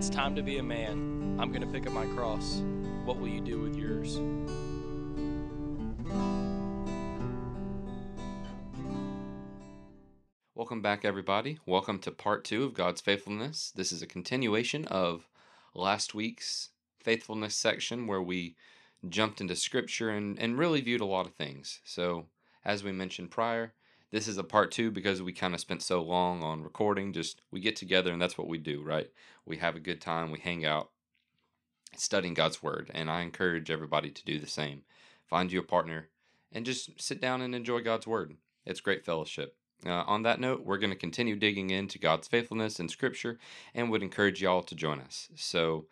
It's time to be a man. I'm going to pick up my cross. What will you do with yours? Welcome back, everybody. Welcome to part two of God's faithfulness. This is a continuation of last week's faithfulness section where we jumped into scripture and, and really viewed a lot of things. So, as we mentioned prior, this is a part two because we kind of spent so long on recording. Just we get together and that's what we do, right? We have a good time, we hang out studying God's word. And I encourage everybody to do the same. Find you a partner and just sit down and enjoy God's word. It's great fellowship. Uh, on that note, we're going to continue digging into God's faithfulness in Scripture and would encourage y'all to join us. So,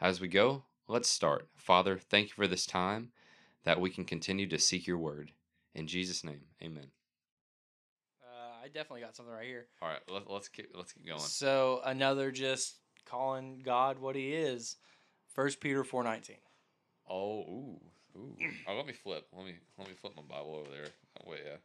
as we go, let's start. Father, thank you for this time that we can continue to seek your word. In Jesus' name, amen. I definitely got something right here. All right, let, let's keep let's keep going. So another just calling God what He is. First Peter four nineteen. Oh, ooh, ooh. Oh, let me flip. Let me let me flip my Bible over there. Oh, wait, yeah,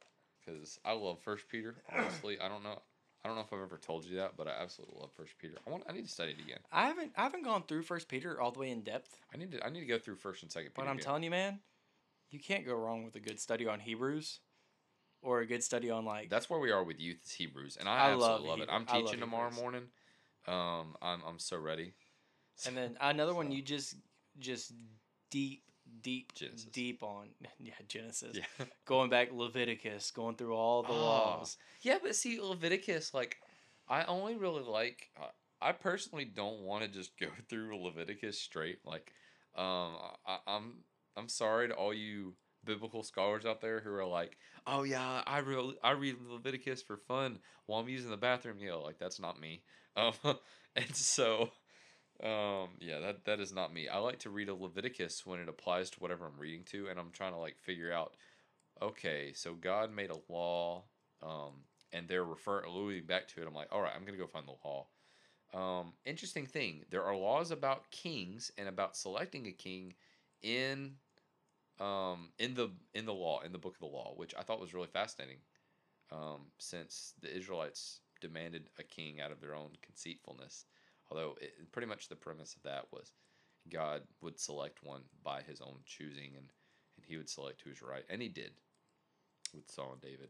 because I love First Peter. Honestly, I don't know. I don't know if I've ever told you that, but I absolutely love First Peter. I want. I need to study it again. I haven't I haven't gone through First Peter all the way in depth, I need to. I need to go through First and Second Peter. but I'm again. telling you, man, you can't go wrong with a good study on Hebrews, or a good study on like That's where we are with youth is Hebrews, and I I, love absolutely love, it. I'm love teaching tomorrow morning. Um, I'm I'm so ready. And then another one you just just deep deep Genesis. deep on yeah Genesis. Yeah. Going back Leviticus, going through all the Oh. laws. Yeah, but see Leviticus, like I only really like. Uh, I personally don't want to just go through Leviticus straight. Like, um, I, I'm I'm sorry to all you biblical scholars out there who are like, oh yeah, I real I read Leviticus for fun while I'm using the bathroom. You know, like that's not me. Um, and so, um, yeah, that that is not me. I like to read a Leviticus when it applies to whatever I'm reading to, and I'm trying to like figure out. Okay, so God made a law, um, and they're referring alluding back to it. I'm like, all right, I'm gonna go find the law. Um, interesting thing, there are laws about kings and about selecting a king in um, in the in the law in the book of the law, which I thought was really fascinating, um, since the Israelites demanded a king out of their own conceitfulness. Although it, pretty much the premise of that was God would select one by His own choosing, and and He would select who's right, and He did with Saul and David.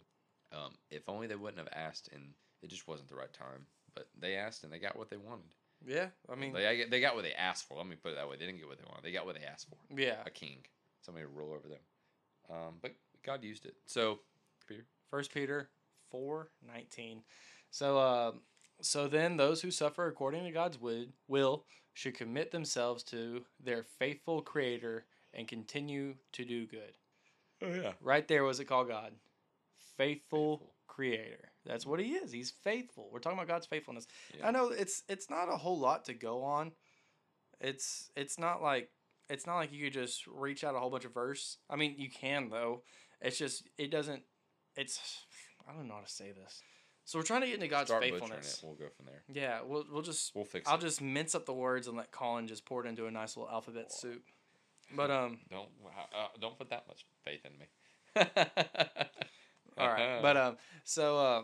Um, if only they wouldn't have asked, and it just wasn't the right time. But they asked, and they got what they wanted. Yeah, I mean they they got what they asked for. Let me put it that way. They didn't get what they wanted. They got what they asked for. yeah. A king, somebody to rule over them. Um, but God used it. So, Peter. First Peter four nineteen. So uh, so then those who suffer according to God's will should commit themselves to their faithful Creator and continue to do good. Oh yeah. Right there, was it called God? Faithful, Faithful. Creator. That's what He is. He's faithful. We're talking about God's faithfulness. Yeah. I know it's it's not a whole lot to go on. It's it's not like it's not like you could just reach out a whole bunch of verse. I mean, you can though. It's just it doesn't. It's I don't know how to say this. So we're trying to get into God's Start faithfulness. it. We'll go from there. Yeah, we'll we'll just We'll fix I'll it. just mince up the words and let Collin just pour it into a nice little alphabet soup. But um, Don't uh, don't put that much faith in me. all right. But um, so uh,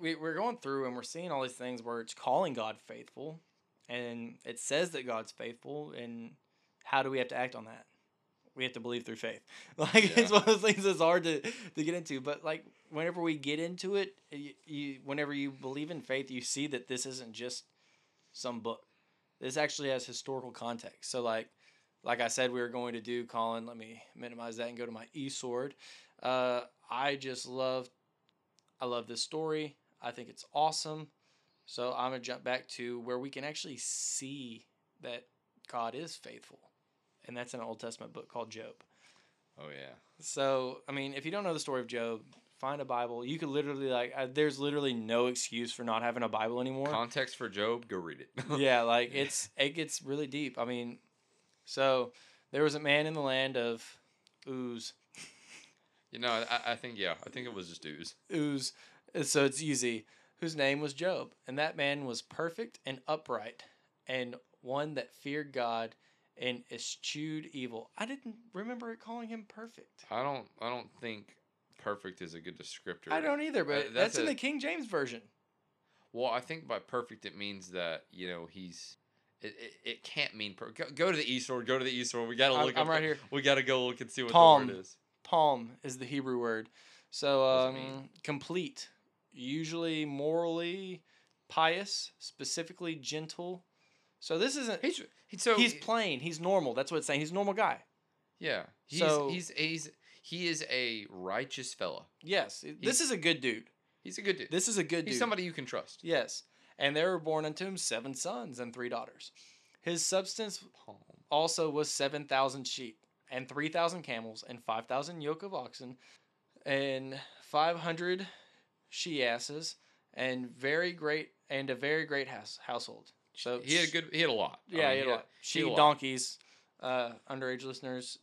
we we're going through and we're seeing all these things where it's calling God faithful, and it says that God's faithful, and how do we have to act on that? We have to believe through faith. Like it's one of those things that's hard to to get into. But like whenever we get into it, you, you whenever you believe in faith, you see that this isn't just some book. This actually has historical context. So like like I said, we were going to do, Collin. Let me minimize that and go to my e-sword. Uh, I just love, I love this story. I think it's awesome. So I'm gonna jump back to where we can actually see that God is faithful, and that's an Old Testament book called Job. oh yeah. So I mean, if you don't know the story of Job, find a Bible. You could literally like, uh, there's literally no excuse for not having a Bible anymore Context for Job. Go read it. yeah, like it's it gets really deep. I mean, so there was a man in the land of Uz, You know, I, I think yeah. I think it was just ooze. Uz, uh, so it's easy, whose name was Job, and that man was perfect and upright, and one that feared God and eschewed evil. I didn't remember it calling him perfect. I don't. I don't think perfect is a good descriptor. I don't either, but Uh, that's, that's in the King James version. Well, I think by perfect it means that you know he's It, it, it can't mean per- go, go to the e-sword. Go to the e-sword. We gotta I'm- look. I'm right the- here. We gotta go look and see what Palm. the word is. Palm is the Hebrew word. So um, complete, usually morally pious, specifically gentle. So this isn't. He's he, so he's plain. He's normal. That's what it's saying. He's a normal guy. yeah. He's So- he's he's he is a righteous fella. Yes, this is a good dude. He's a good dude. This is a good dude. he's somebody you can trust. Yes, and there were born unto him seven sons and three daughters. His substance also was seven thousand sheep and three thousand camels and five thousand yoke of oxen and five hundred she asses and very great and a very great house household. So He had a good. He had a lot. I Yeah, mean, he had a lot. he had a Sheep, lot. donkeys, uh, underage listeners.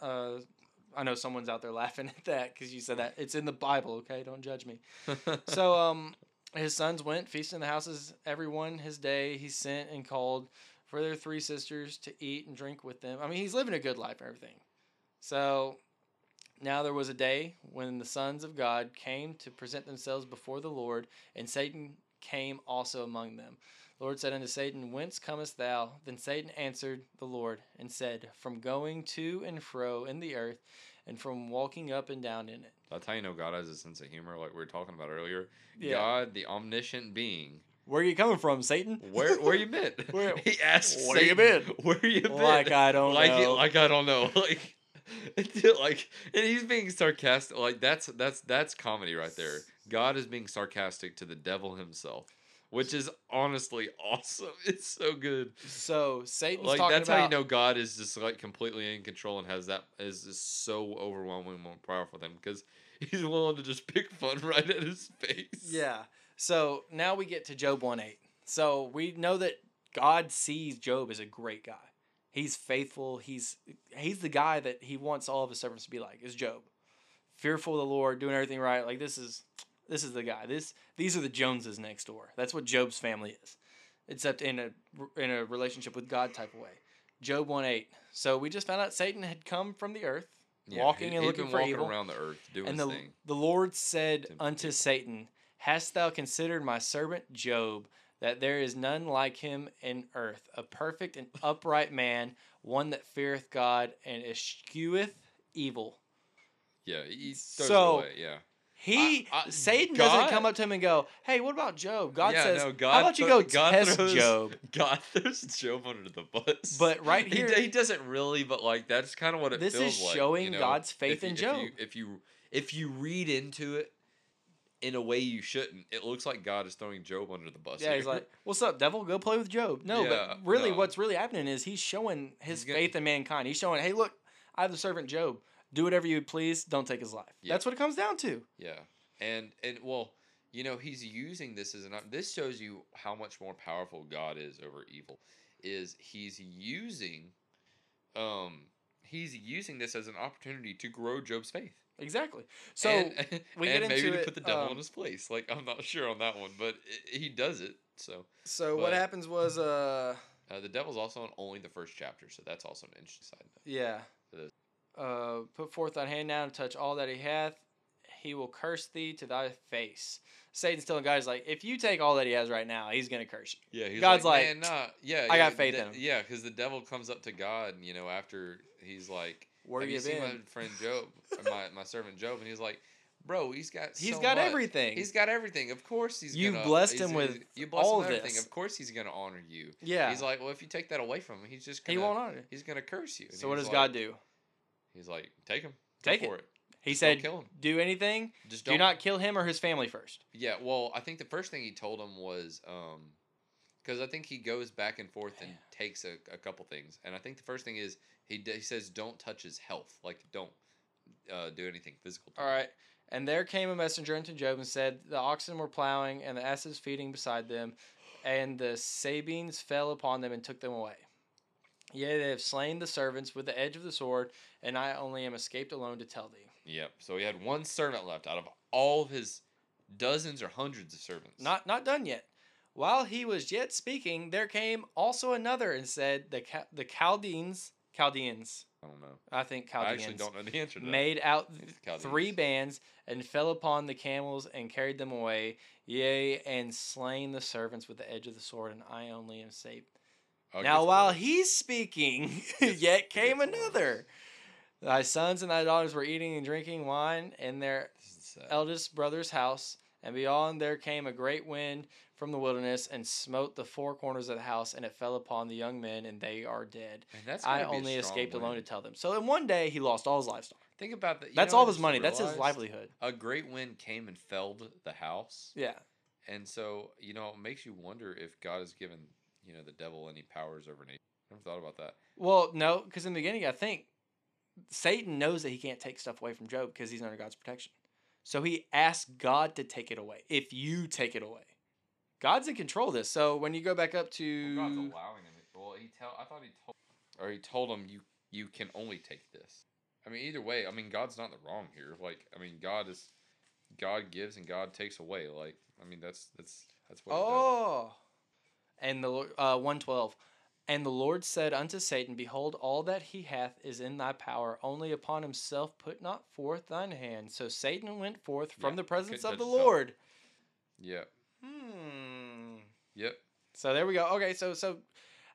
Uh, I know someone's out there laughing at that because you said that. It's in the Bible, okay? Don't judge me. so um, his sons went, feasting in the houses, everyone his day. He sent and called for their three sisters to eat and drink with them. I mean, he's living a good life and everything. So now there was a day when the sons of God came to present themselves before the Lord, and Satan came also among them. The Lord said unto Satan, Whence comest thou? Then Satan answered the Lord and said, From going to and fro in the earth, and from walking up and down in it. That's how you know God has a sense of humor, like we were talking about earlier. Yeah. God, the omniscient being. Where are you coming from, Satan? Where where you been? Where- he asks, where you been? Where you been? Like I don't like know. It, like I don't know. Like, like, and he's being sarcastic. Like that's that's that's comedy right there. God is being sarcastic to the devil himself, which is honestly awesome. It's so good. So Satan's like talking that's about how you know God is just like completely in control and has that is just so overwhelming and powerful him because he's willing to just pick fun right at his face. Yeah. So now we get to Job 1 8. So we know that God sees Job as a great guy. He's faithful. He's he's the guy that he wants all of his servants to be like, is Job. Fearful of the Lord, doing everything right. Like this is this is the guy. This these are the Joneses next door. That's what Job's family is. Except in a in a relationship with God type of way. Job 1 8. So we just found out Satan had come from the earth, walking he- and looking for evil. around the earth doing And the, thing. the Lord said unto. Satan, Hast thou considered my servant Job, that there is none like him in earth, a perfect and upright man, one that feareth God and escheweth evil? Yeah, he throws So, it away. Yeah. He I- I- Satan God- doesn't come up to him and go, Hey, what about Job? God Yeah, says, no, God How about you go God test throws- Job? God throws Job under the bus. But right He here- d- he, doesn't really, but like that's kind of what it This feels is like. showing you know? God's faith If you- in if Job. you- If you if you read into it in a way you shouldn't, it looks like God is throwing Job under the bus. Yeah, he's like, "What's up, devil? Go play with Job." No, Yeah, but really, no. what's really happening is he's showing his He's gonna- faith in mankind. He's showing, "Hey, look, I have the servant Job. Do whatever you please. Don't take his life." Yeah. That's what it comes down to. Yeah, and and well, you know, he's using this as an. This shows you how much more powerful God is over evil. Is he's using, um, he's using this as an opportunity to grow Job's faith. Exactly. So and, we get maybe into to it, put the devil um, in his place. Like I'm not sure on that one, but i he does it. So so what happens was, uh, uh, the devil's also in only the first chapter, so that's also an interesting side note. yeah, It. Uh, put forth thy hand now and touch all that he hath. He will curse thee to thy face. Satan's telling God, he's like, if you take all that he has right now, he's gonna curse you. Yeah, he's God's like, like, man, nah, yeah, I yeah, got faith de- in him." Yeah, because the devil comes up to God, you know, after he's like, Where have you you seen my friend Job, or my, my servant Job? And he's like, bro, he's got He's so got much. everything. He's got everything. Of course he's You've gonna, blessed he's- him with you blessed all him with everything. this. Of course he's gonna honor you. yeah, He's like, well, if you take that away from him, he's just he gonna, won't honor. he's gonna curse you. And So what does like- God do? He's like, take him, Take go it. for it. He Just said, kill him. do anything. Just Do don't not kill him or his family first. Yeah, well, I think the first thing he told him was um because I think he goes back and forth and takes a, a couple things, and I think the first thing is he d- he says don't touch his health, like don't uh, do anything physical. to All him. right. And there came a messenger unto Job and said, The oxen were plowing, and the asses feeding beside them, and the Sabeans fell upon them and took them away. Yea, they have slain the servants with the edge of the sword, and I only am escaped alone to tell thee. Yep. So he had one servant left out of all of his dozens or hundreds of servants. Not not done yet. While he was yet speaking, there came also another and said, The Ca- the Chaldeans, Chaldeans, I don't know. I think Chaldeans. I actually don't know the answer to that. made out three bands and fell upon the camels and carried them away, yea, and slain the servants with the edge of the sword, and I only am saved. Uh, now while he's speaking, yet came another. Thy sons and thy daughters were eating and drinking wine in their This is sad. eldest brother's house, and beyond there came a great wind from the wilderness and smote the four corners of the house, and it fell upon the young men, and they are dead. Man, I gotta be a only escaped alone to tell them. So in one day he lost all his livestock. Think about that. That's all his money. That's his livelihood. A great wind came and felled the house, Yeah. and so you know it makes you wonder if God has given you know the devil any powers over nature. Never thought about that. Well, no, because in the beginning, I think Satan knows that he can't take stuff away from Job because he's under God's protection. So he asked God to take it away. If you take it away, God's in control of this. So when you go back up to Well, God's allowing him. Well, he tell. I thought he told, or he told him you you can only take this. I mean, either way, I mean, God's not in the wrong here. Like, I mean, God is, God gives and God takes away. Like, I mean, that's that's that's what. oh, and the uh one twelve, and the Lord said unto Satan, Behold, all that he hath is in thy power. Only upon himself put not forth thine hand. So Satan went forth from Yeah, the presence of the. Lord. Yeah. Hmm. Yep. So there we go. Okay, so so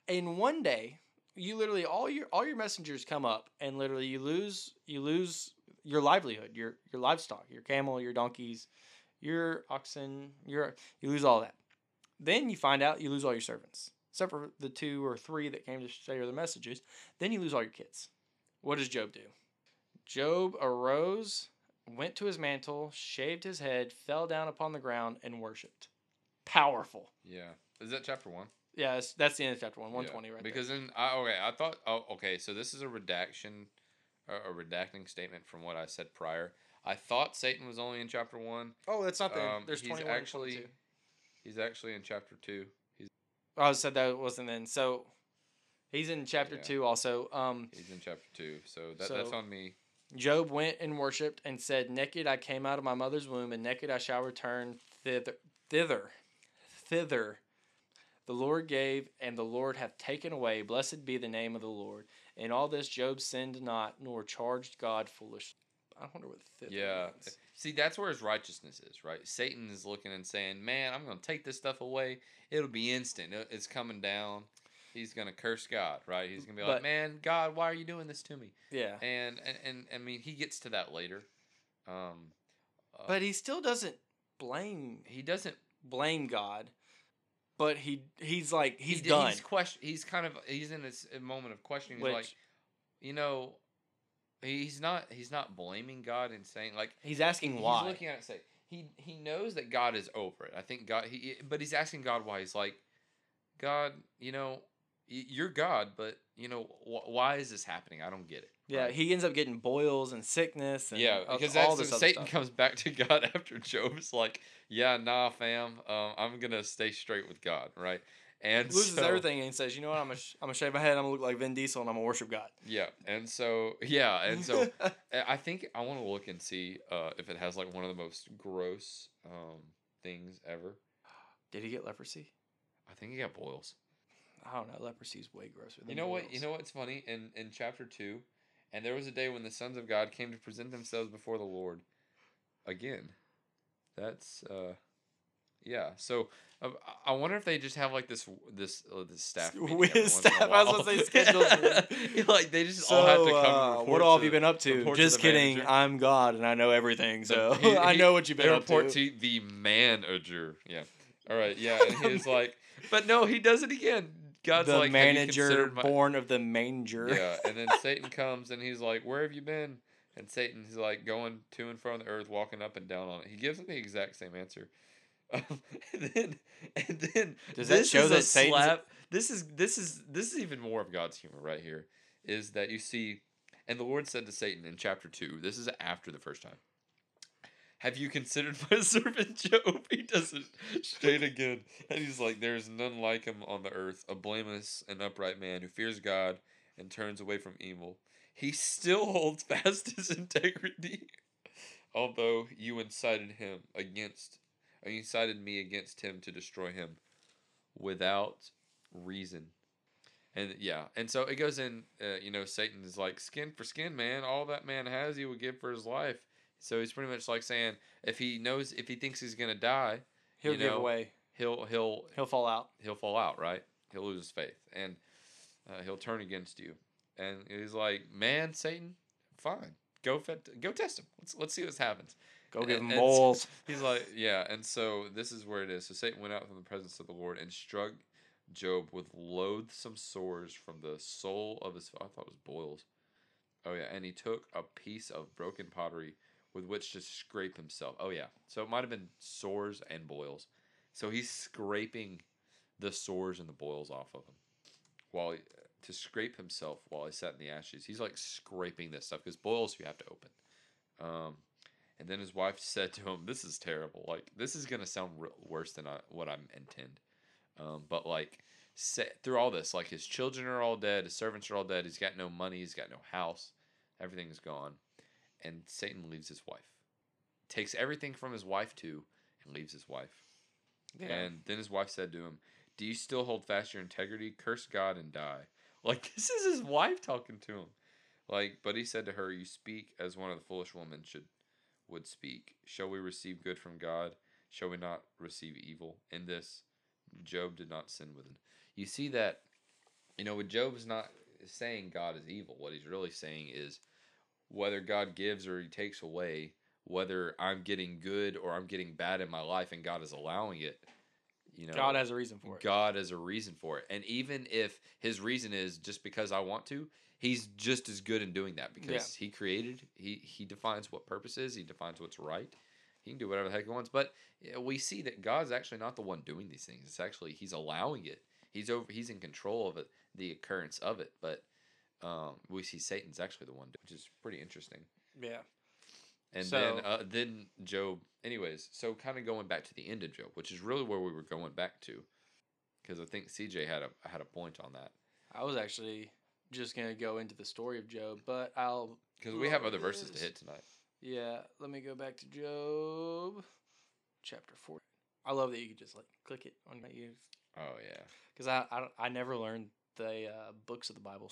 in one day, you literally all your all your messengers come up and literally you lose you lose your livelihood, your your livestock, your camel, your donkeys, your oxen, your you lose all that. Then you find out you lose all your servants, except for the two or three that came to share the messages. Then you lose all your kids. What does Job do? Job arose, went to his mantle, shaved his head, fell down upon the ground, and worshipped. Powerful. Yeah. Is that chapter one? Yeah, that's, that's the end of chapter one, Yeah, one twenty right Because then, I, okay, I thought, oh, okay, so this is a redaction, a, a redacting statement from what I said prior. I thought Satan was only in chapter one. there. Oh, that's not there. Um, There's twenty one. actually- Actually, He's actually in chapter two. He's I said that wasn't then. So he's in chapter Yeah. two also. Um, he's in chapter two. So that, that's on me. Job went and worshipped and said, "Naked I came out of my mother's womb, and naked I shall return thither, thither, thither." The Lord gave, and the Lord hath taken away. Blessed be the name of the Lord. In all this, Job sinned not, nor charged God foolish. I wonder what thither Yeah. means. See, that's where his righteousness is, right? Satan is looking and saying, "Man, I'm going to take this stuff away. It'll be instant. It's coming down." He's going to curse God, right? He's going to be like, "Man, God, why are you doing this to me?" Yeah, And and, and I mean, he gets to that later. Um, uh, but he still doesn't blame he doesn't. blame God, but he he's like he's he done. He's question. He's kind of. He's in this moment of questioning. He's which like, you know, he's not. He's not blaming God and saying like he's asking why. he's looking at it and say he he knows that God is over it. I think God. He but he's asking God why. He's like, God, you know, you're God, but you know wh- why is this happening? I don't get it. yeah, right? he ends up getting boils and sickness. And Yeah, because all that's other Satan stuff. comes back to God after Job's like, yeah, nah, fam, um, I'm gonna stay straight with God, right? And loses so, everything and says, "You know what? I'm gonna sh- I'm gonna shave my head. I'm gonna look like Vin Diesel and I'm gonna worship God." Yeah, and so yeah, and so I- think I want to look and see uh, if it has like one of the most gross um, things ever. did he get leprosy? I think he got boils. I don't know. Leprosy is way grosser. Than You know what? You know what's funny? In in chapter two, and there was a day when the sons of God came to present themselves before the Lord. Again, that's uh, yeah. So uh, I wonder if they just have like this this uh, this staff meeting With every once in a staff, I was gonna say scheduled. like they just So, all have to come. uh, report what all have you been up to? report to Just kidding. manager. I'm God and I know everything. So he- I know what you've been up report to. to the manager. Yeah. All right. Yeah. And he's like, but no, he does it again. God's the like, "Have manager my-" born of the manger. Yeah. And then Satan comes and he's like, where have you been? And Satan's like going to and from the earth, walking up and down on it. He gives him the exact same answer. Um, and then, and then Does that this show that Satan's- slap. This is this is this is even more of God's humor right here. Is that you see, and the Lord said to Satan in chapter two. This is after the first time. Have you considered my servant Job? He does it straight again. And he's like, There is none like him on the earth, a blameless and upright man who fears God and turns away from evil. He still holds fast his integrity, although you incited him against, or you incited me against him to destroy him without reason. And yeah, and so it goes in, uh, you know, Satan is like, skin for skin, man. All that man has, he would give for his life. So he's pretty much like saying, if he knows, if he thinks he's gonna die, He'll you give know, away. he'll he'll He'll fall out. he'll fall out, right? he'll lose his faith and uh, he'll turn against you. And he's like, "Man, Satan, fine, go fet- go test him. Let's let's see what happens." Go give him and. He's like, yeah, and so this is where it is. So Satan went out from the presence of the Lord and struck Job with loathsome sores from the sole of his. I thought it was boils. Oh yeah, and he took a piece of broken pottery with which to scrape himself. Oh yeah, so it might have been sores and boils. So he's scraping the sores and the boils off of him while he, to scrape himself while he sat in the ashes. He's like scraping this stuff because boils you have to open. Um, and then his wife said to him, "This is terrible. Like this is gonna sound r- worse than I, what I intend." Um, but like through all this, like his children are all dead, his servants are all dead. He's got no money. He's got no house. Everything's gone, and Satan leaves his wife, takes everything from his wife too, and leaves his wife. Yeah. And then his wife said to him, "Do you still hold fast your integrity? Curse God and die." Like this is his wife talking to him. Like, but he said to her, "You speak as one of the foolish women should would speak. Shall we receive good from God? Shall we not receive evil? In this, Job did not sin within. You see that, you know, when Job is not saying God is evil, what he's really saying is whether God gives or he takes away, whether I'm getting good or I'm getting bad in my life and God is allowing it, you know, God has a reason for it. God has a reason for it. And even if his reason is just because I want to, he's just as good in doing that because he created, he he defines what purpose is, he defines what's right. He can do whatever the heck he wants, but we see that God's actually not the one doing these things. It's actually he's allowing it. He's over he's in control of it, the occurrence of it, but um, we see Satan's actually the one, which is pretty interesting. Yeah. And So- then uh, then Job. Anyways, so kind of going back to the end of Job, which is really where we were going back to, because I think CJ had a had a point on that. I was actually just gonna go into the story of Job, but I'll Because we have other verses to hit tonight. yeah. Let me go back to Job, chapter four. I love that you can just like click it on my ears Oh yeah, because I, I I never learned the uh, books of the Bible.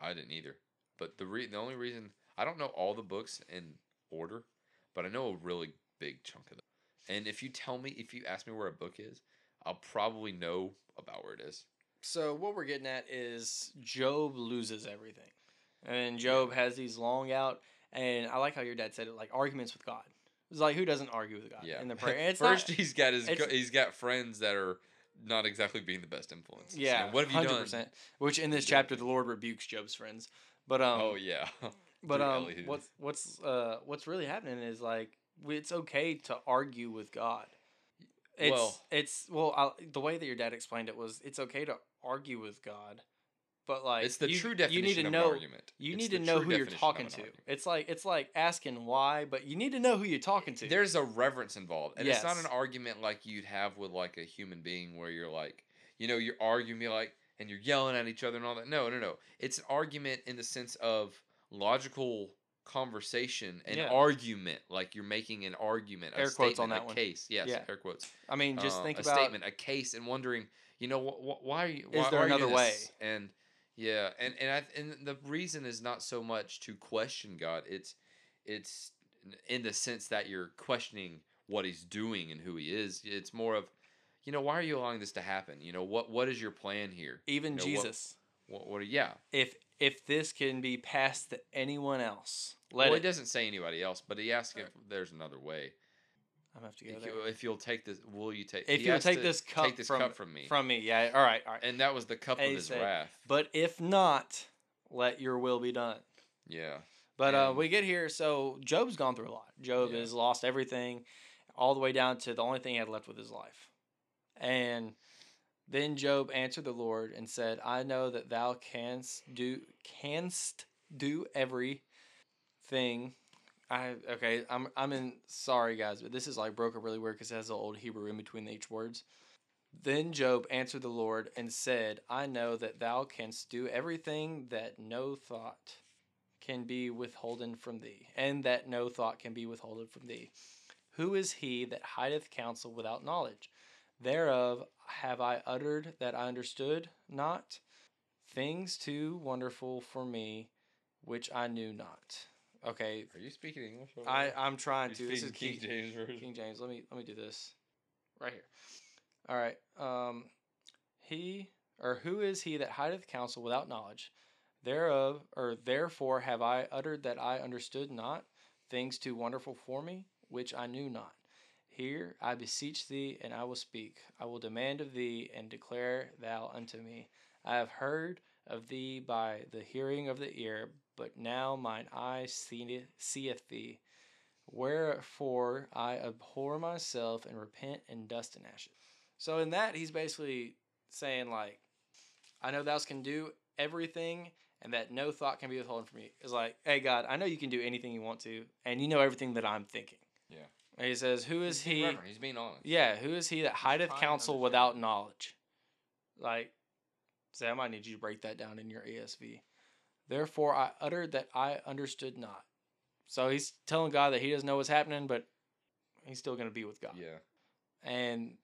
I didn't either. But the re- the only reason I don't know all the books in order, but I know a really big chunk of them. And if you tell me, if you ask me where a book is, I'll probably know about where it is. So what we're getting at is Job loses everything, and Job has these long out. And I like how your dad said it, like arguments with God. It's like who doesn't argue with God Yeah. in the prayer? And it's First, not, he's got his he's got friends that are not exactly being the best influence. yeah, what have you done? Which in this chapter, the Lord rebukes Job's friends. But um, oh yeah. But um, what's what's uh what's really happening is like it's okay to argue with God. It's Well- it's well I, the way that your dad explained it was it's okay to argue with God, but like it's the you, true you definition need to of know argument. you It's need to know who you're talking to. argument. It's like it's like asking why, but you need to know who you're talking to. There's a reverence involved, and it's not an argument like you'd have with like a human being where you're like, you know, you're arguing, you're like, and you're yelling at each other and all that. No, no, no. It's an argument in the sense of logical conversation and Yeah. argument, like you're making an argument, a Air quotes on that a one. case. Yes, Yeah. air quotes. I mean, just uh, think a about a statement, a case, and wondering, you know, wh- wh- why are you? Is why, there why another way? this? And yeah, and and I and the reason is not so much to question God. It's it's in the sense that you're questioning what He's doing and who He is. It's more of, you know, why are you allowing this to happen? You know, what what is your plan here? even you know, Jesus. What what? are, yeah. If if this can be passed to anyone else, let well, it. he doesn't say anybody else, but he asks if there's another way. I'm gonna have to go If, there. you, if you'll take this, will you take? If you'll take this cup take this from- cup from me, From me, yeah. All right, all right. and that was the cup of his wrath. But if not, let your will be done. Yeah. But uh, we get here, so Job's gone through a lot. Job Yeah. has lost everything, all the way down to the only thing he had left with his life. And then Job answered the Lord and said, "I know that Thou canst do canst do everything." I okay. I'm I'm in. Sorry guys, but this is like broken really weird because it has the old Hebrew in between each words. Then Job answered the Lord and said, I know that thou canst do everything that no thought can be withholden from thee, and that no thought can be withholden from thee. Who is he that hideth counsel without knowledge? Thereof have I uttered that I understood not, things too wonderful for me, which I knew not. Okay, Are you speaking English? I I'm trying You're to. This is King, King James version. King James. Let me let me do this right here. All right. Um, he or who is he that hideth counsel without knowledge? Thereof, or therefore have I uttered that I understood not things too wonderful for me, which I knew not. Here I beseech thee, and I will speak. I will demand of thee, and declare thou unto me. I have heard of thee by the hearing of the ear, but now mine eye seeth, thee. Wherefore I abhor myself and repent in dust and ashes. So in that, he's basically saying like, I know thou can do everything, and that no thought can be withholden from you. It's like, hey God, I know you can do anything you want to, and you know everything that I'm thinking. Yeah. And he says, Who is He's he? reverent, He's being honest. Yeah, who is he that hideth counsel without knowledge? Like, Sam, I might need you to break that down in your ASV. Therefore, I uttered that I understood not. So he's telling God that he doesn't know what's happening, but he's still going to be with God. Yeah. And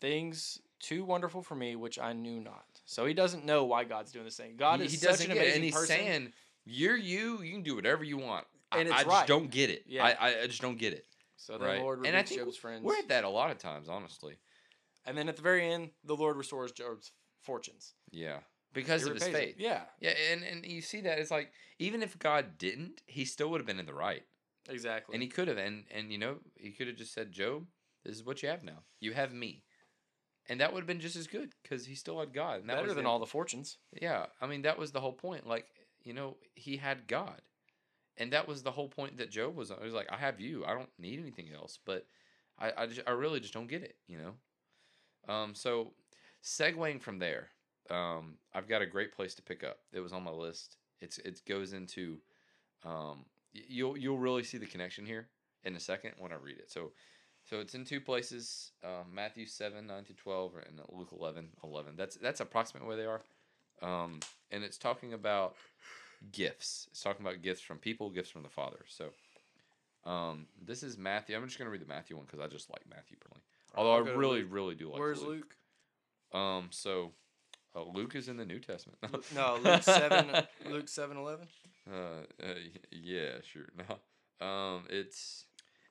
things too wonderful for me, which I knew not. So he doesn't know why God's doing this thing. God he, is he such doesn't an get it, and he's person. saying, "You're you. You can do whatever you want." I- And I, it's just right. don't get it. Yeah. I, I, I just don't get it. so the right. Lord And I think Job's friends. We're at that a lot of times, honestly. And then at the very end, the Lord restores Job's fortunes. Yeah. Because of his him. faith. Yeah, Yeah, and, and you see that it's like even if God didn't, he still would have been in the right. exactly. And he could have and and you know, he could have just said, "Job, this is what you have now. You have me." And that would have been just as good cuz he still had God. And that Better than the- all the fortunes. Yeah, I mean that was the whole point. Like, you know, he had God. And that was the whole point that Job was on. He was like, I have you. I don't need anything else. But I I, just, I really just don't get it, you know? Um so segueing from there, um, I've got a great place to pick up. It was on my list. It's it goes into um you'll you'll really see the connection here in a second when I read it. So so it's in two places, uh, Matthew 7, 9 to 12, and Luke 11, 11. That's that's approximately where they are. Um, and it's talking about gifts. It's talking about gifts from people, gifts from the Father. So um, this is Matthew. I'm just going to read the Matthew one because I just like Matthew personally. Although I really, really do like Where's Luke. Luke? Um, so uh, Luke is in the New Testament. No, Luke seven. Luke seven eleven. Uh, uh, yeah, sure. No, um, it's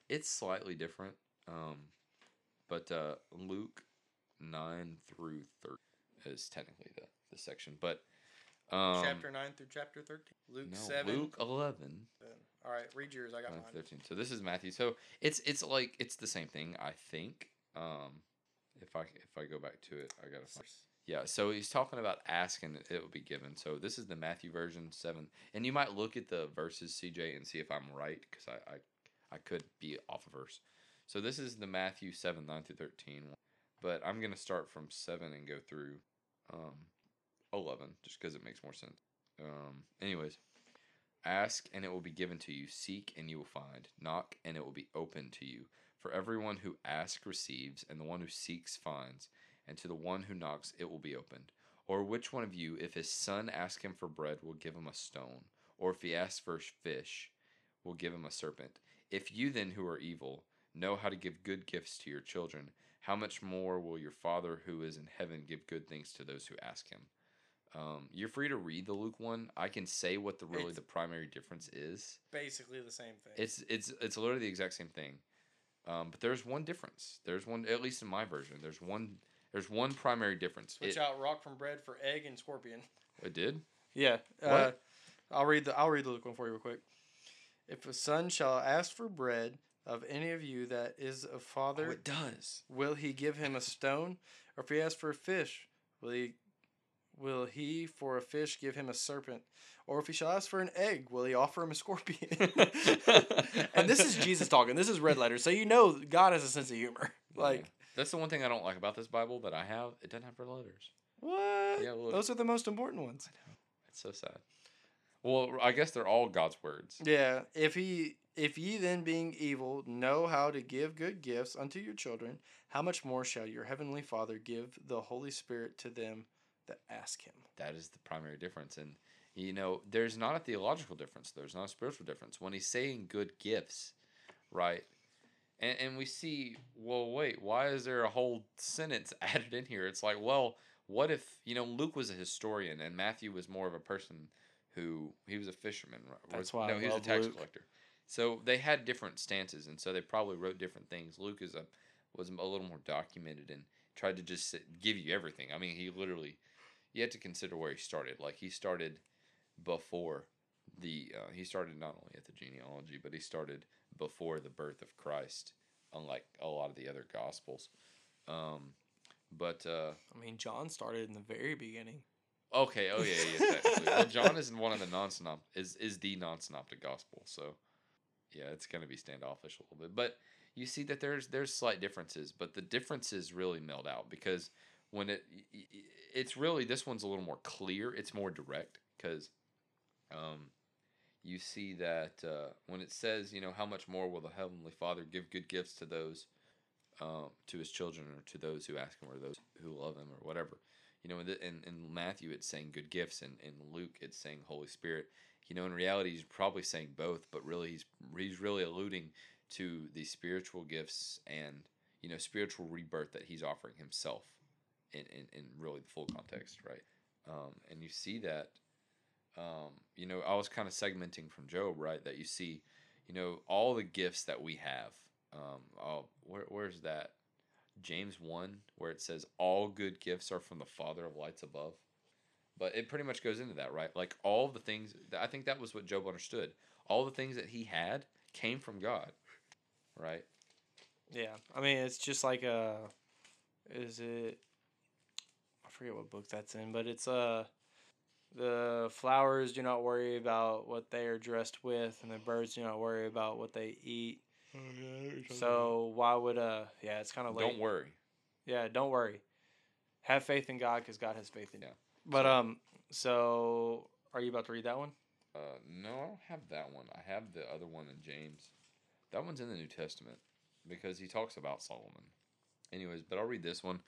it's slightly different. Um, but uh, Luke nine through thirty is technically the the section, but um, chapter nine through chapter thirteen. Luke no, seven. Luke eleven. All right, read yours. I got 9 mine. 13. So this is Matthew. So it's it's like it's the same thing, I think. Um, if I if I go back to it, I gotta find. Yeah, so he's talking about asking it will be given. So this is the Matthew version seven, and you might look at the verses CJ and see if I'm right because I, I I could be off a verse. So this is the Matthew seven nine through thirteen, but I'm gonna start from seven and go through um, eleven just because it makes more sense. Um, anyways, ask and it will be given to you. Seek and you will find. Knock and it will be opened to you. For everyone who asks receives, and the one who seeks finds and to the one who knocks it will be opened. Or which one of you, if his son asks him for bread, will give him a stone? Or if he asks for fish, will give him a serpent? If you then, who are evil, know how to give good gifts to your children, how much more will your Father who is in heaven give good things to those who ask him? Um, you're free to read the Luke one. I can say what the really It's- the primary difference is. Basically the same thing. It's it's it's literally the exact same thing. Um, but there's one difference. There's one, at least in my version. There's one. There's one primary difference. Switch It, out rock from bread for egg and scorpion. it did. Yeah. Uh? I'll read the I'll read the Luke one for you real quick. If a son shall ask for bread of any of you that is a father, Oh, it does. will he give him a stone? Or if he asks for a fish, will he will he for a fish give him a serpent? Or if he shall ask for an egg, will he offer him a scorpion? and this is Jesus talking. This is red letters, so you know God has a sense of humor. Like. That's the one thing I don't like about this Bible that I have. It doesn't have red letters. what? Yeah, look. Those are the most important ones. I know. It's so sad. Well, I guess they're all God's words. Yeah, if he if ye then being evil know how to give good gifts unto your children, how much more shall your heavenly Father give the Holy Spirit to them that ask him? That is the primary difference. And you know, there's not a theological difference. There's not a spiritual difference. When he's saying good gifts, right? And and we see, well, wait, why is there a whole sentence added in here? It's like, well, what if you know Luke was a historian and Matthew was more of a person who he was a fisherman. That's why I no, he was a tax Luke. collector. So they had different stances, and so they probably wrote different things. Luke is a was a little more documented and tried to just sit, give you everything. I mean, he literally, you have to consider where he started. Like he started before the uh, he started not only at the genealogy, but he started before the birth of Christ, unlike a lot of the other gospels. Um, but uh, I mean, John started in the very beginning. okay, oh yeah, yeah, well, John is one of the non-synop is is the non-synoptic gospel, so yeah, it's gonna be standoffish a little bit. But you see that there's there's slight differences, but the differences really meld out because when it it's really this one's a little more clear. It's more direct because um, you see that uh, when it says, you know, how much more will the heavenly Father give good gifts to those um, to his children or to those who ask him or those who love him or whatever. You know, in, in, in Matthew it's saying good gifts, and in Luke it's saying Holy Spirit. You know, in reality he's probably saying both, but really he's he's really alluding to the spiritual gifts and you know spiritual rebirth that he's offering himself in, in, in really the full context, right? Um, and you see that, um, you know, I was kind of segmenting from Job, right? That you see, you know, all the gifts that we have. Um, where, where's that? James 1, where it says, All good gifts are from the Father of lights above. But it pretty much goes into that, right? Like all the things, that, I think that was what Job understood. All the things that he had came from God, right? Yeah, I mean, it's just like a. Is it? I forget what book that's in, but it's uh, the flowers do not worry about what they are dressed with, and the birds do not worry about what they eat. So why would uh? Yeah, it's kind of late. Don't worry. Yeah, don't worry. Have faith in God because God has faith in you. Yeah. But um, so are you about to read that one? Uh, no, I don't have that one. I have the other one in James. That one's in the New Testament because he talks about Solomon. Anyways, but I'll read this one.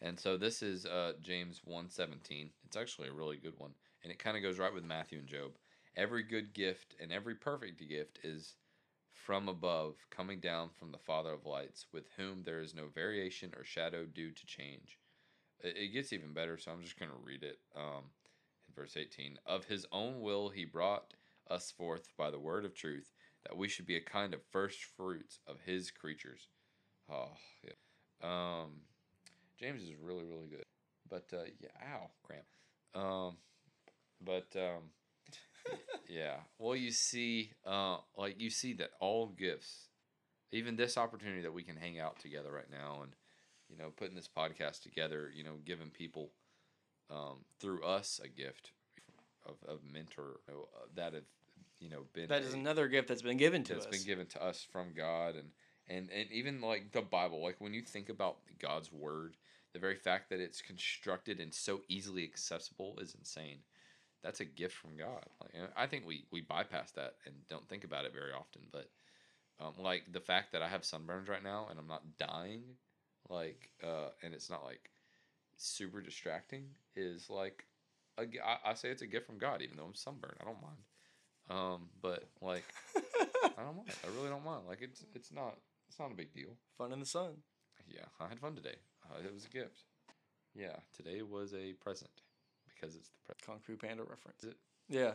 And so this is uh, James 1:17. It's actually a really good one, and it kind of goes right with Matthew and Job. Every good gift and every perfect gift is from above, coming down from the Father of lights, with whom there is no variation or shadow due to change. It, gets even better, so I'm just going to read it. Um, in verse 18, of his own will he brought us forth by the word of truth, that we should be a kind of first fruits of his creatures. Oh, yeah. Um, James is really, really good. But uh, yeah, ow, cramp. Um, but um, yeah. Well, you see, uh, like you see that all gifts, even this opportunity that we can hang out together right now, and you know, putting this podcast together, you know, giving people um, through us a gift of, of mentor you know, uh, that have you know been That is a- another gift that's been given to that's us. been given to us from God and and and even like the Bible like when you think about God's word the very fact that it's constructed and so easily accessible is insane that's a gift from God like I think we we bypass that and don't think about it very often but um, like the fact that I have sunburns right now and I'm not dying like uh and it's not like super distracting is like a I, I say it's a gift from God even though I'm sunburned I don't mind um but like I don't mind. I really don't mind. Like it's it's not it's not a big deal. Fun in the sun. Yeah, I had fun today. Uh, it was a gift. Yeah, today was a present because it's the present. Kung Fu Panda reference. Is it? Yeah.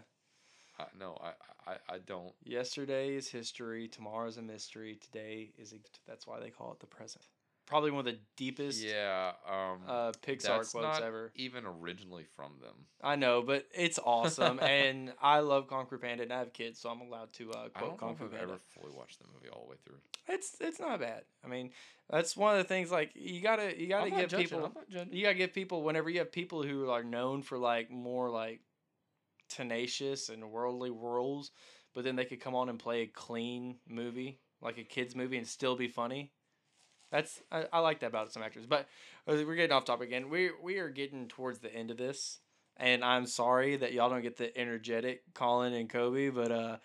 I, no, I, I I don't. Yesterday is history. Tomorrow's a mystery. Today is a. That's why they call it the present. Probably one of the deepest Yeah, um, uh, Pixar that's quotes not ever. even originally from them. I know, but it's awesome, and I love Kung Fu Panda, and I have kids, so I'm allowed to uh, I quote don't know if I've Panda. ever fully watched the movie all the way through. It's it's not bad. I mean, that's one of the things. Like you gotta you gotta I'm give judging, people you gotta give people whenever you have people who are known for like more like tenacious and worldly rules, but then they could come on and play a clean movie like a kids movie and still be funny. That's I, I like that about some actors, but uh, we're getting off topic again. We we are getting towards the end of this, and I'm sorry that y'all don't get the energetic Collin and Coby, but uh,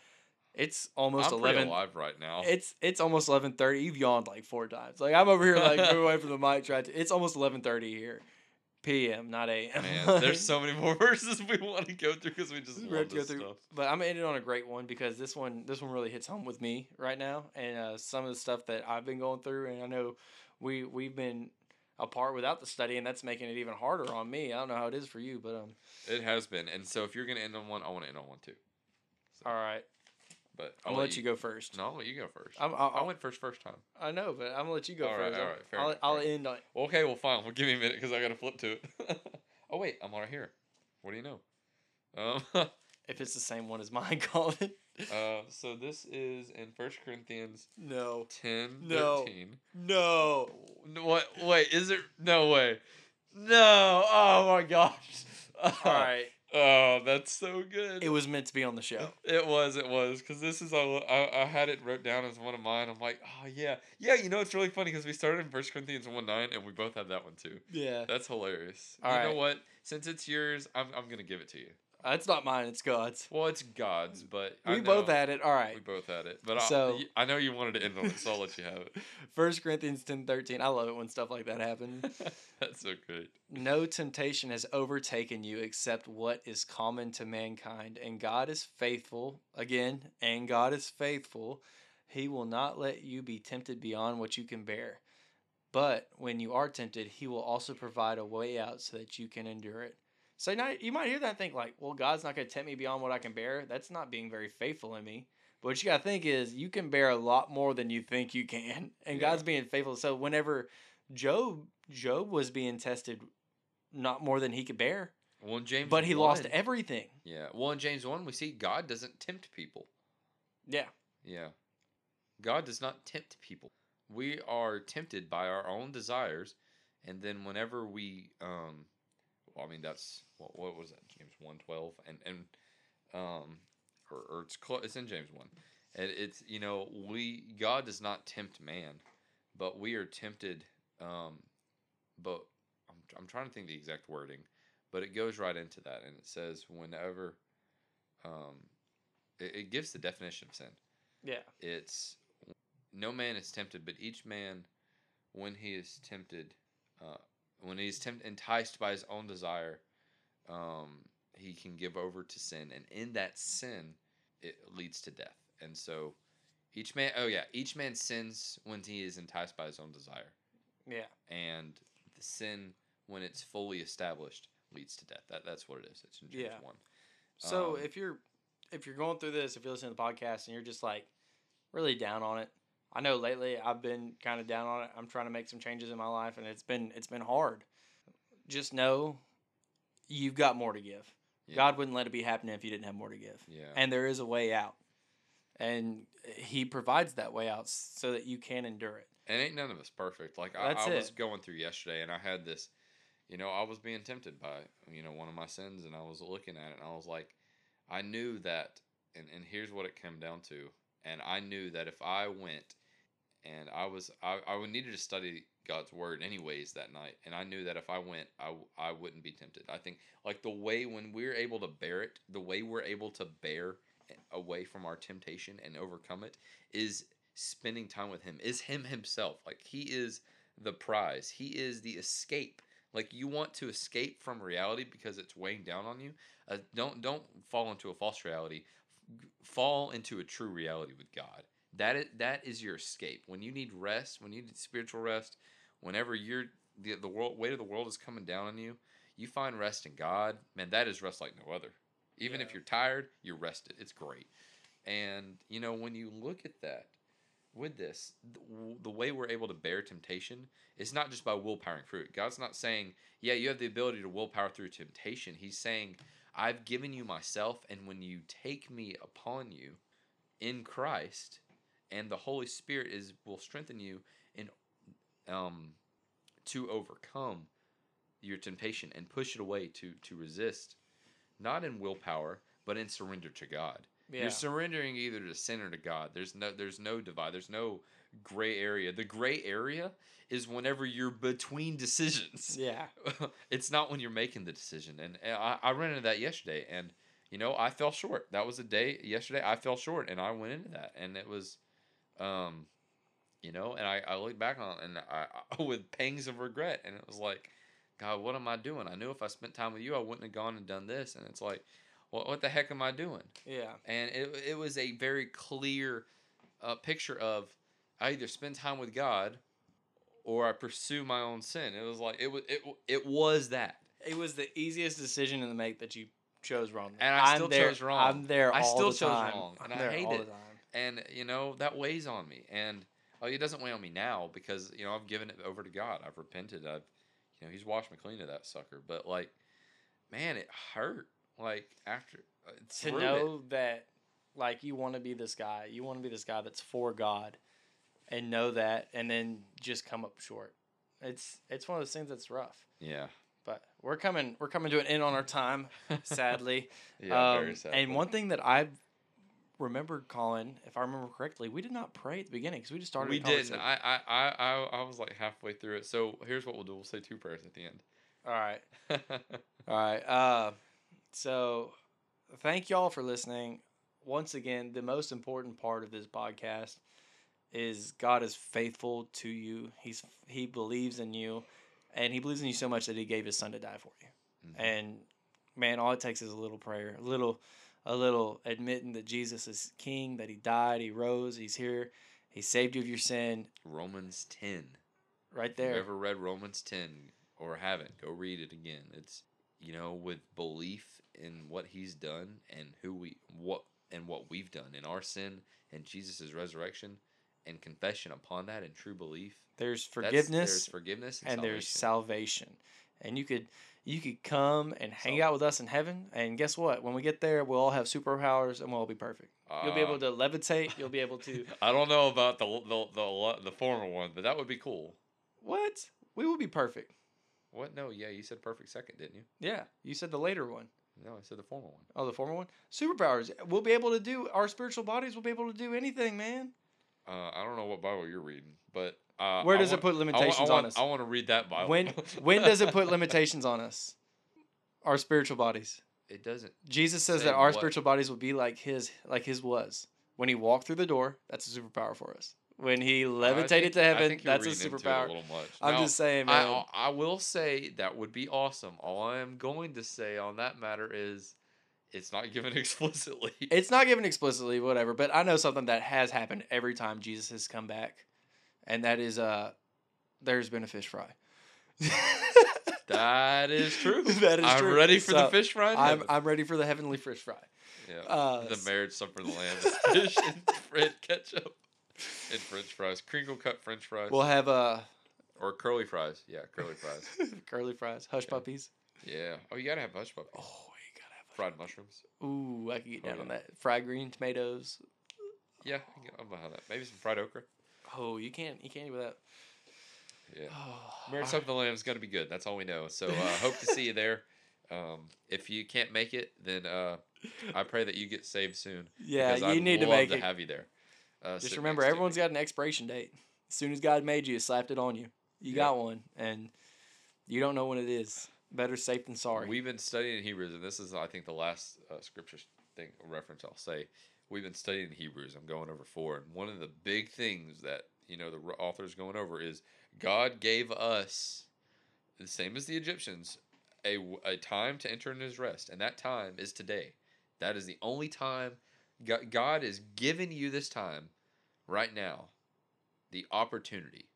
it's almost I'm eleven. alive right now. It's it's almost eleven thirty. You've yawned like four times. Like I'm over here like moving away from the mic. Trying to. It's almost eleven thirty here, p.m. Not a.m. Man, there's so many more verses we want to go through because we just love have to go this through- stuff. But I'm gonna end it on a great one because this one this one really hits home with me right now, and uh, some of the stuff that I've been going through, and I know we we've been apart without the study, and that's making it even harder on me. I don't know how it is for you, but um, It has been, and so if you're gonna end on one, I want to end on one too. all right, But I'll, gonna let you go first. No, I'll let you go first. I'm, I I'll, went first first time. I know, but I'm gonna let you go All right, first. all I'll- right, fair I'll, enough, I'll fair end on. Well, okay, well, fine. Well, give me a minute because I got to flip to it. Oh wait, I'm right here. What do you know? Um, If it's the same one as mine, Collin. uh, so this is in First Corinthians No. 10, No. 13. No. No, What? Wait, is it? No way. No. Oh my gosh. All right. Oh, that's so good. It was meant to be on the show. It was, it was, because this is all I, I had it wrote down as one of mine. I'm like, oh yeah, yeah. You know, it's really funny because we started in First Corinthians one nine, and we both have that one too. Yeah. That's hilarious. All you know what? Since it's yours, I'm I'm gonna give it to you. Uh, That's not mine. It's God's. Well, it's God's, but We both had it. All right. We both had it, but So- I, I know you wanted to end on it, so I'll let you have it. First Corinthians ten thirteen. I love it when stuff like that happens. That's so great. no temptation has overtaken you except what is common to mankind, and God is faithful. Again, and God is faithful. He will not let you be tempted beyond what you can bear. But when you are tempted, he will also provide a way out so that you can endure it. So now you might hear that and think like, well, God's not going to tempt me beyond what I can bear. That's not being very faithful in me. But what you got to think is you can bear a lot more than you think you can, and Yeah. God's being faithful. So whenever Job Job was being tested not more than he could bear, Well, in James, but he lost everything. Yeah. Well, in James one, we see God doesn't tempt people. Yeah. Yeah. God does not tempt people. We are tempted by our own desires, and then whenever we, um, I mean that's what, what was that? James one twelve, and and um, or, or it's it's in James one, and it's you know we God does not tempt man, but we are tempted, um, but I'm I'm trying to think the exact wording, but it goes right into that, and it says whenever, um, it, it gives the definition of sin. Yeah. it's no man is tempted, but each man, when he is tempted, uh, when he's tempt- enticed by his own desire, um, he can give over to sin, and in that sin, it leads to death. And so, each man, oh yeah, each man sins when he is enticed by his own desire, Yeah. and the sin, when it's fully established, leads to death. That that's what it is. It's in James Yeah. one. So Um, if you're if you're going through this, if you're listening to the podcast and you're just like really down on it, I know lately I've been kind of down on it. I'm trying to make some changes in my life and it's been it's been hard. Just know you've got more to give. Yeah. God wouldn't let it be happening if you didn't have more to give. Yeah. And there is a way out. And he provides that way out so that you can endure it. And ain't none of us perfect. Like I, I was going through yesterday, and I had this, you know, I was being tempted by, you know, one of my sins, and I was looking at it, and I was like, I knew that, and and here's what it came down to, and I knew that if I went, and I was, I I needed to study God's word anyways that night, and I knew that if I went, I I wouldn't be tempted. I think like the way when we're able to bear it, the way we're able to bear away from our temptation and overcome it is spending time with him is him himself. Like he is the prize. He is the escape. Like you want to escape from reality because it's weighing down on you? Uh, don't don't fall into a false reality. Fall into a true reality with god that is, that is your escape. When you need rest when you need spiritual rest whenever you're the, the world weight of the world is coming down on you you find rest in god. Man that is rest like no other. Even if you're tired you're rested. It's great. And you know when you look at that with this, the, the way we're able to bear temptation is not just by willpowering through it. God's not saying, yeah, you have the ability to willpower through temptation. He's saying, I've given you myself, and when you take me upon you in Christ, and the Holy Spirit is will strengthen you in um to overcome your temptation and push it away to to resist, not in willpower, but in surrender to God. Yeah. You're surrendering either to sin or to God. There's no there's no divide. There's no gray area. The gray area is whenever you're between decisions. yeah. it's not when you're making the decision. And uh, I, I ran into that yesterday, and you know I fell short. That was a day yesterday I fell short, and I went into that, and it was, um, you know, and I I look back on it and I, I with pangs of regret, and it was like, God, what am I doing? I knew if I spent time with you, I wouldn't have gone and done this, and it's like, what what the heck am I doing? Yeah. and it, it was a very clear uh, picture of I either spend time with God or I pursue my own sin. It was like it was it, it was that, It was the easiest decision to make that you chose wrong. And I I'm still there- chose wrong. I'm there I still the chose time. wrong, and I'm I hate it. And you know that weighs on me. And oh, it doesn't weigh on me now because you know I've given it over to God. I've repented. I've you know He's washed me clean of that sucker. But like man, it hurt. Like after uh, to through it. know that like you want to be this guy you want to be this guy that's for god and know that and then just come up short it's it's one of those things that's rough Yeah. but we're coming we're coming to an end on our time sadly yeah. um, very sad. and one thing that i remembered Collin if i remember correctly we did not pray at the beginning because we just started we didn't. I, I I I was like halfway through it. So here's what we'll do. We'll say two prayers at the end. All right. Uh, so thank y'all for listening. Once again, the most important part of this podcast is God is faithful to you. He's he believes in you, and he believes in you so much that he gave his son to die for you. Mhm. And man, all it takes is a little prayer, a little, a little admitting that Jesus is King, that He died, He rose, He's here, He saved you of your sin. Romans ten. Right there. If you ever read Romans ten or haven't, go read it again. It's you know with belief in what He's done and who we what and what we've done in our sin and Jesus' resurrection and confession upon that and true belief. There's forgiveness. there's forgiveness and, and there's salvation. salvation. And you could you could come and hang out with us in heaven, and guess what? When we get there, we'll all have superpowers, and we'll all be perfect. You'll be able to levitate. You'll be able to I don't know about the the the, the former one, but that would be cool. what? We will be perfect. What? No, yeah, you said perfect second, didn't you? Yeah, you said the later one. No, I said the former one. Oh, the former one. Superpowers. We'll be able to do our spiritual bodies. will be able to do anything, man. Uh, I don't know what Bible you're reading, but uh, Where does want- it put I want- limitations I want, on us? I want to read that Bible. When when does it put limitations on us? Our spiritual bodies. It doesn't. Jesus says Say that our what? spiritual bodies will be like his like his was. When he walked through the door, that's a superpower for us. When he levitated think- to heaven, that's a reading into it superpower. A little much. I'm Now, just saying, man. I I will say that would be awesome. All I am going to say on that matter is, it's not given explicitly. it's not given explicitly, whatever, but I know something that has happened every time Jesus has come back, and that is uh, there's been a fish fry. that is true. That is true. I'm true. ready for the fish fry. I'm. I'm ready for the heavenly fish fry. yeah. uh, the marriage supper of the lamb is fish and bread ketchup and French fries, crinkle cut French fries, We'll have uh or curly fries. Yeah, curly fries. curly fries, hush Yeah. puppies. Yeah. Oh, you gotta have hush puppies. Oh, you gotta have Fried mushrooms. Ooh, I could get Oh, down on that. Fried green tomatoes. Yeah, I can- I'm behind that. Maybe some fried okra. Oh, you can't you can't do that. Yeah. Oh, Marriage of the lamb is gonna be good. That's all we know. So uh, hope to see you there. Um, if you can't make it, then uh, I pray that you get saved soon. yeah, because you I'd need to make to it. have you there. Uh, Just remember, everyone's got an expiration date. As soon as God made you, He slapped it on you. You Yeah. got one, and you don't know when it is. Better safe than sorry. We've been studying Hebrews, and this is, I think, the last uh, scripture thing reference I'll say. We've been studying Hebrews. I'm going over four, and one of the big things that you know the r- author's going over is God gave us the same as the Egyptians a, a time to enter into His rest, and that time is today. That is the only time God, God is giving you this time right now, the opportunity.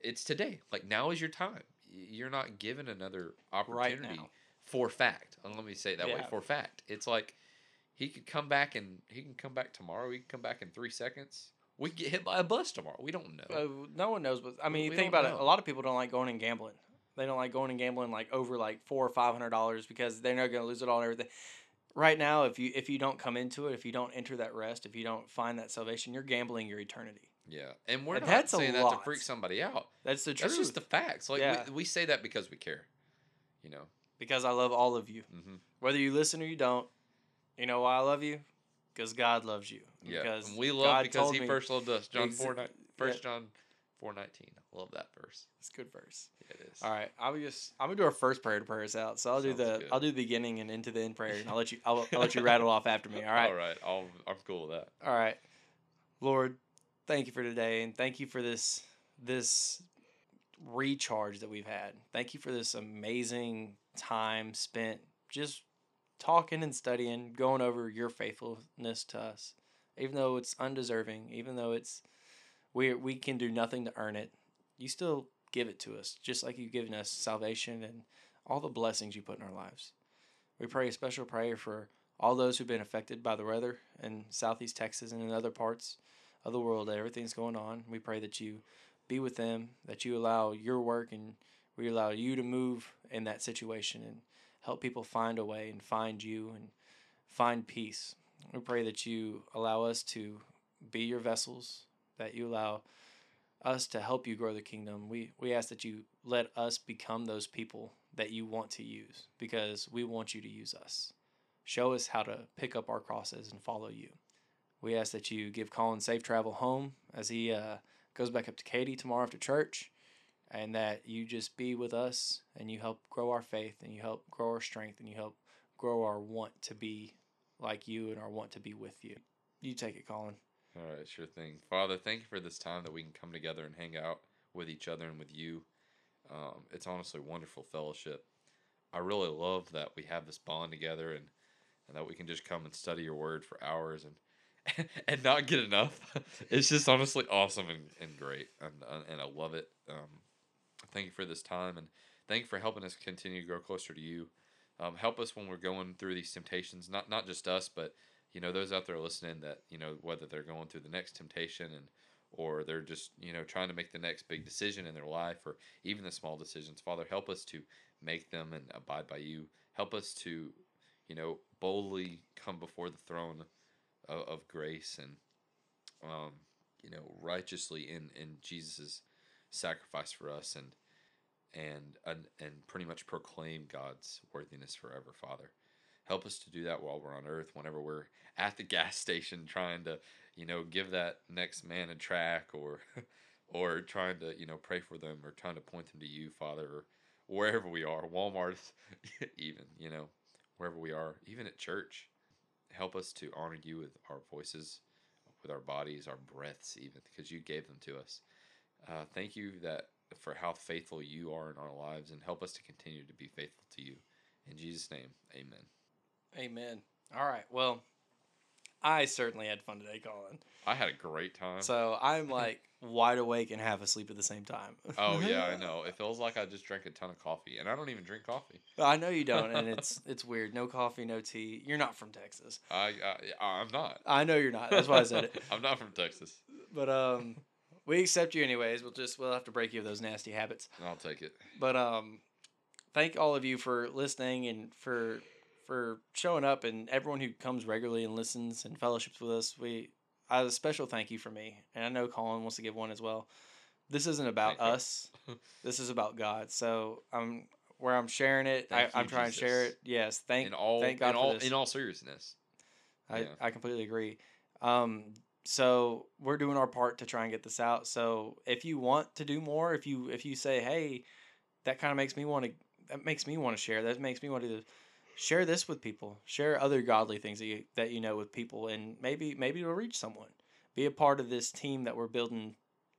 It's today. Like now is your time. You're not given another opportunity now. for fact. And let me say it that way for fact. It's like he could come back and he can come back tomorrow. He can come back in three seconds. We could get hit by a bus tomorrow. We don't know. Uh, no one knows, but I mean, We- think don't about it. know. A lot of people don't like going and gambling. They don't like going and gambling like over like four or five hundred dollars because they're not going to lose it all and everything. Right now, if you if you don't come into it, if you don't enter that rest, if you don't find that salvation, you're gambling your eternity. yeah, and we're not that's a saying that to lot. freak somebody out. That's the truth. That's just the facts. Like Yeah. we, we say that because we care. You know. because I love all of you, hmm whether you listen or you don't. You know why I love you? Because God loves you. Yeah. Because and we love God because He first loved us. John Exa- four ni- yeah. First John four nineteen. I love that verse. It's a good verse. Yeah, it is. All right, I'll just I'm gonna do our first prayer to pray us out. So I'll do the good. I'll do the beginning and into the end prayer, and I'll let you I'll, I'll let you rattle off after me. All right. All right. I'll, I'm cool with that. All right. Lord, thank you for today and thank you for this this recharge that we've had. Thank you for this amazing time spent just talking and studying, going over your faithfulness to us. Even though it's undeserving, even though it's we we can do nothing to earn it, you still give it to us, just like you've given us salvation and all the blessings you put in our lives. We pray a special prayer for all those who've been affected by the weather in southeast Texas and in other parts of the world that everything's going on. We pray that you be with them, that you allow your work and we allow you to move in that situation and help people find a way and find you and find peace. We pray that you allow us to be your vessels, that you allow us to help you grow the kingdom. We we ask that you let us become those people that you want to use because we want you to use us. Show us how to pick up our crosses and follow you. We ask that you give Collin safe travel home as he uh, goes back up to Katy tomorrow after church, and that you just be with us and you help grow our faith and you help grow our strength and you help grow our want to be like you and our want to be with you. You take it, Collin. All right, sure thing. Father, thank you for this time that we can come together and hang out with each other and with you. Um, it's honestly wonderful fellowship. I really love that we have this bond together and, and that we can just come and study your word for hours and and not get enough. it's just honestly awesome and, and great. And, and I love it. Um, thank you for this time and thank you for helping us continue to grow closer to you. Um, help us when we're going through these temptations, not not just us, but you know those out there listening that you know whether they're going through the next temptation and or they're just you know trying to make the next big decision in their life or even the small decisions. Father help us to make them and abide by you. Help us to you know boldly come before the throne of, of grace and um you know righteously in in jesus's sacrifice for us. And and and, and pretty much proclaim god's worthiness forever father. Help us to do that while we're on earth whenever we're at the gas station trying to you know give that next man a track or or trying to you know pray for them or trying to point them to you father or wherever we are walmart even you know wherever we are even at church. Help us to honor you with our voices with our bodies our breaths even because you gave them to us. Uh, thank you that for how faithful you are in our lives and help us to continue to be faithful to you in jesus name amen Amen. All right. Well, I certainly had fun today, Collin. I had a great time. So I'm like wide awake and half asleep at the same time. oh yeah, I know. It feels like I just drank a ton of coffee, and I don't even drink coffee. I know you don't, and it's it's weird. No coffee, no tea. You're not from Texas. I, I I'm not. I know you're not. That's why I said it. I'm not from Texas. But um, we accept you anyways. We'll just we'll have to break you of those nasty habits. I'll take it. But um, thank all of you for listening and for for showing up and everyone who comes regularly and listens and fellowships with us. We I have a special thank you for me, and I know Collin wants to give one as well. This isn't about Thank us. this is about God. So I'm where I'm sharing it. I, Thank I'm trying to share it. Yes, thank in all thank God in for all this. in all seriousness. I, Yeah. I completely agree. Um, so we're doing our part to try and get this out. So if you want to do more, if you if you say, hey, that kind of makes me want to that makes me want to share. That makes me want to share this with people. Share other godly things that you that you know with people, and maybe maybe it'll reach someone. Be a part of this team that we're building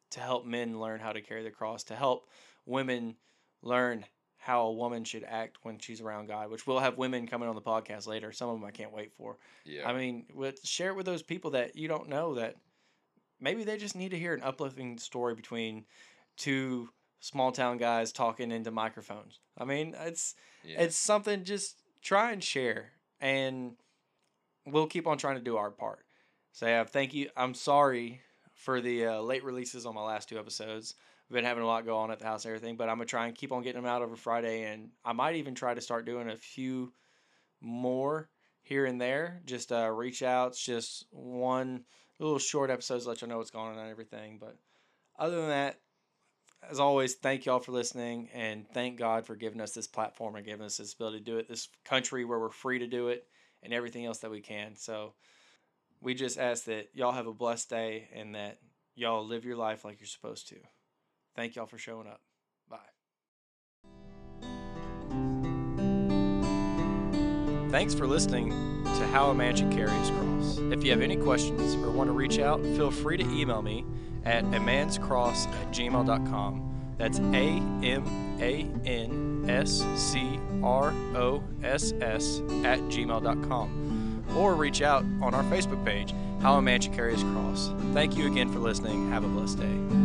to help men learn how to carry the cross, to help women learn how a woman should act when she's around God. Which we'll have women coming on the podcast later. Some of them I can't wait for. Yeah. I mean, with share it with those people that you don't know that maybe they just need to hear an uplifting story between two small town guys talking into microphones. I mean, it's yeah. it's something just try and share and we'll keep on trying to do our part. So yeah, thank you. I'm sorry for the uh, late releases on my last two episodes. We've been having a lot go on at the house and everything, but I'm gonna try and keep on getting them out over Friday, and I might even try to start doing a few more here and there. Just uh, reach outs, just one little short episodes, let you know what's going on and everything. But other than that, as always, thank y'all for listening, and thank God for giving us this platform and giving us this ability to do it. This country where we're free to do it, and everything else that we can. So we just ask that y'all have a blessed day and that y'all live your life like you're supposed to. Thank y'all for showing up. Bye. Thanks for listening to How a Man Should Carry His Cross. If you have any questions or want to reach out, feel free to email me at a man's cross at gmail.com. That's A M A N S C R O S S at gmail.com. Or reach out on our Facebook page, How a Man Should Carry His Cross. Thank you again for listening. Have a blessed day.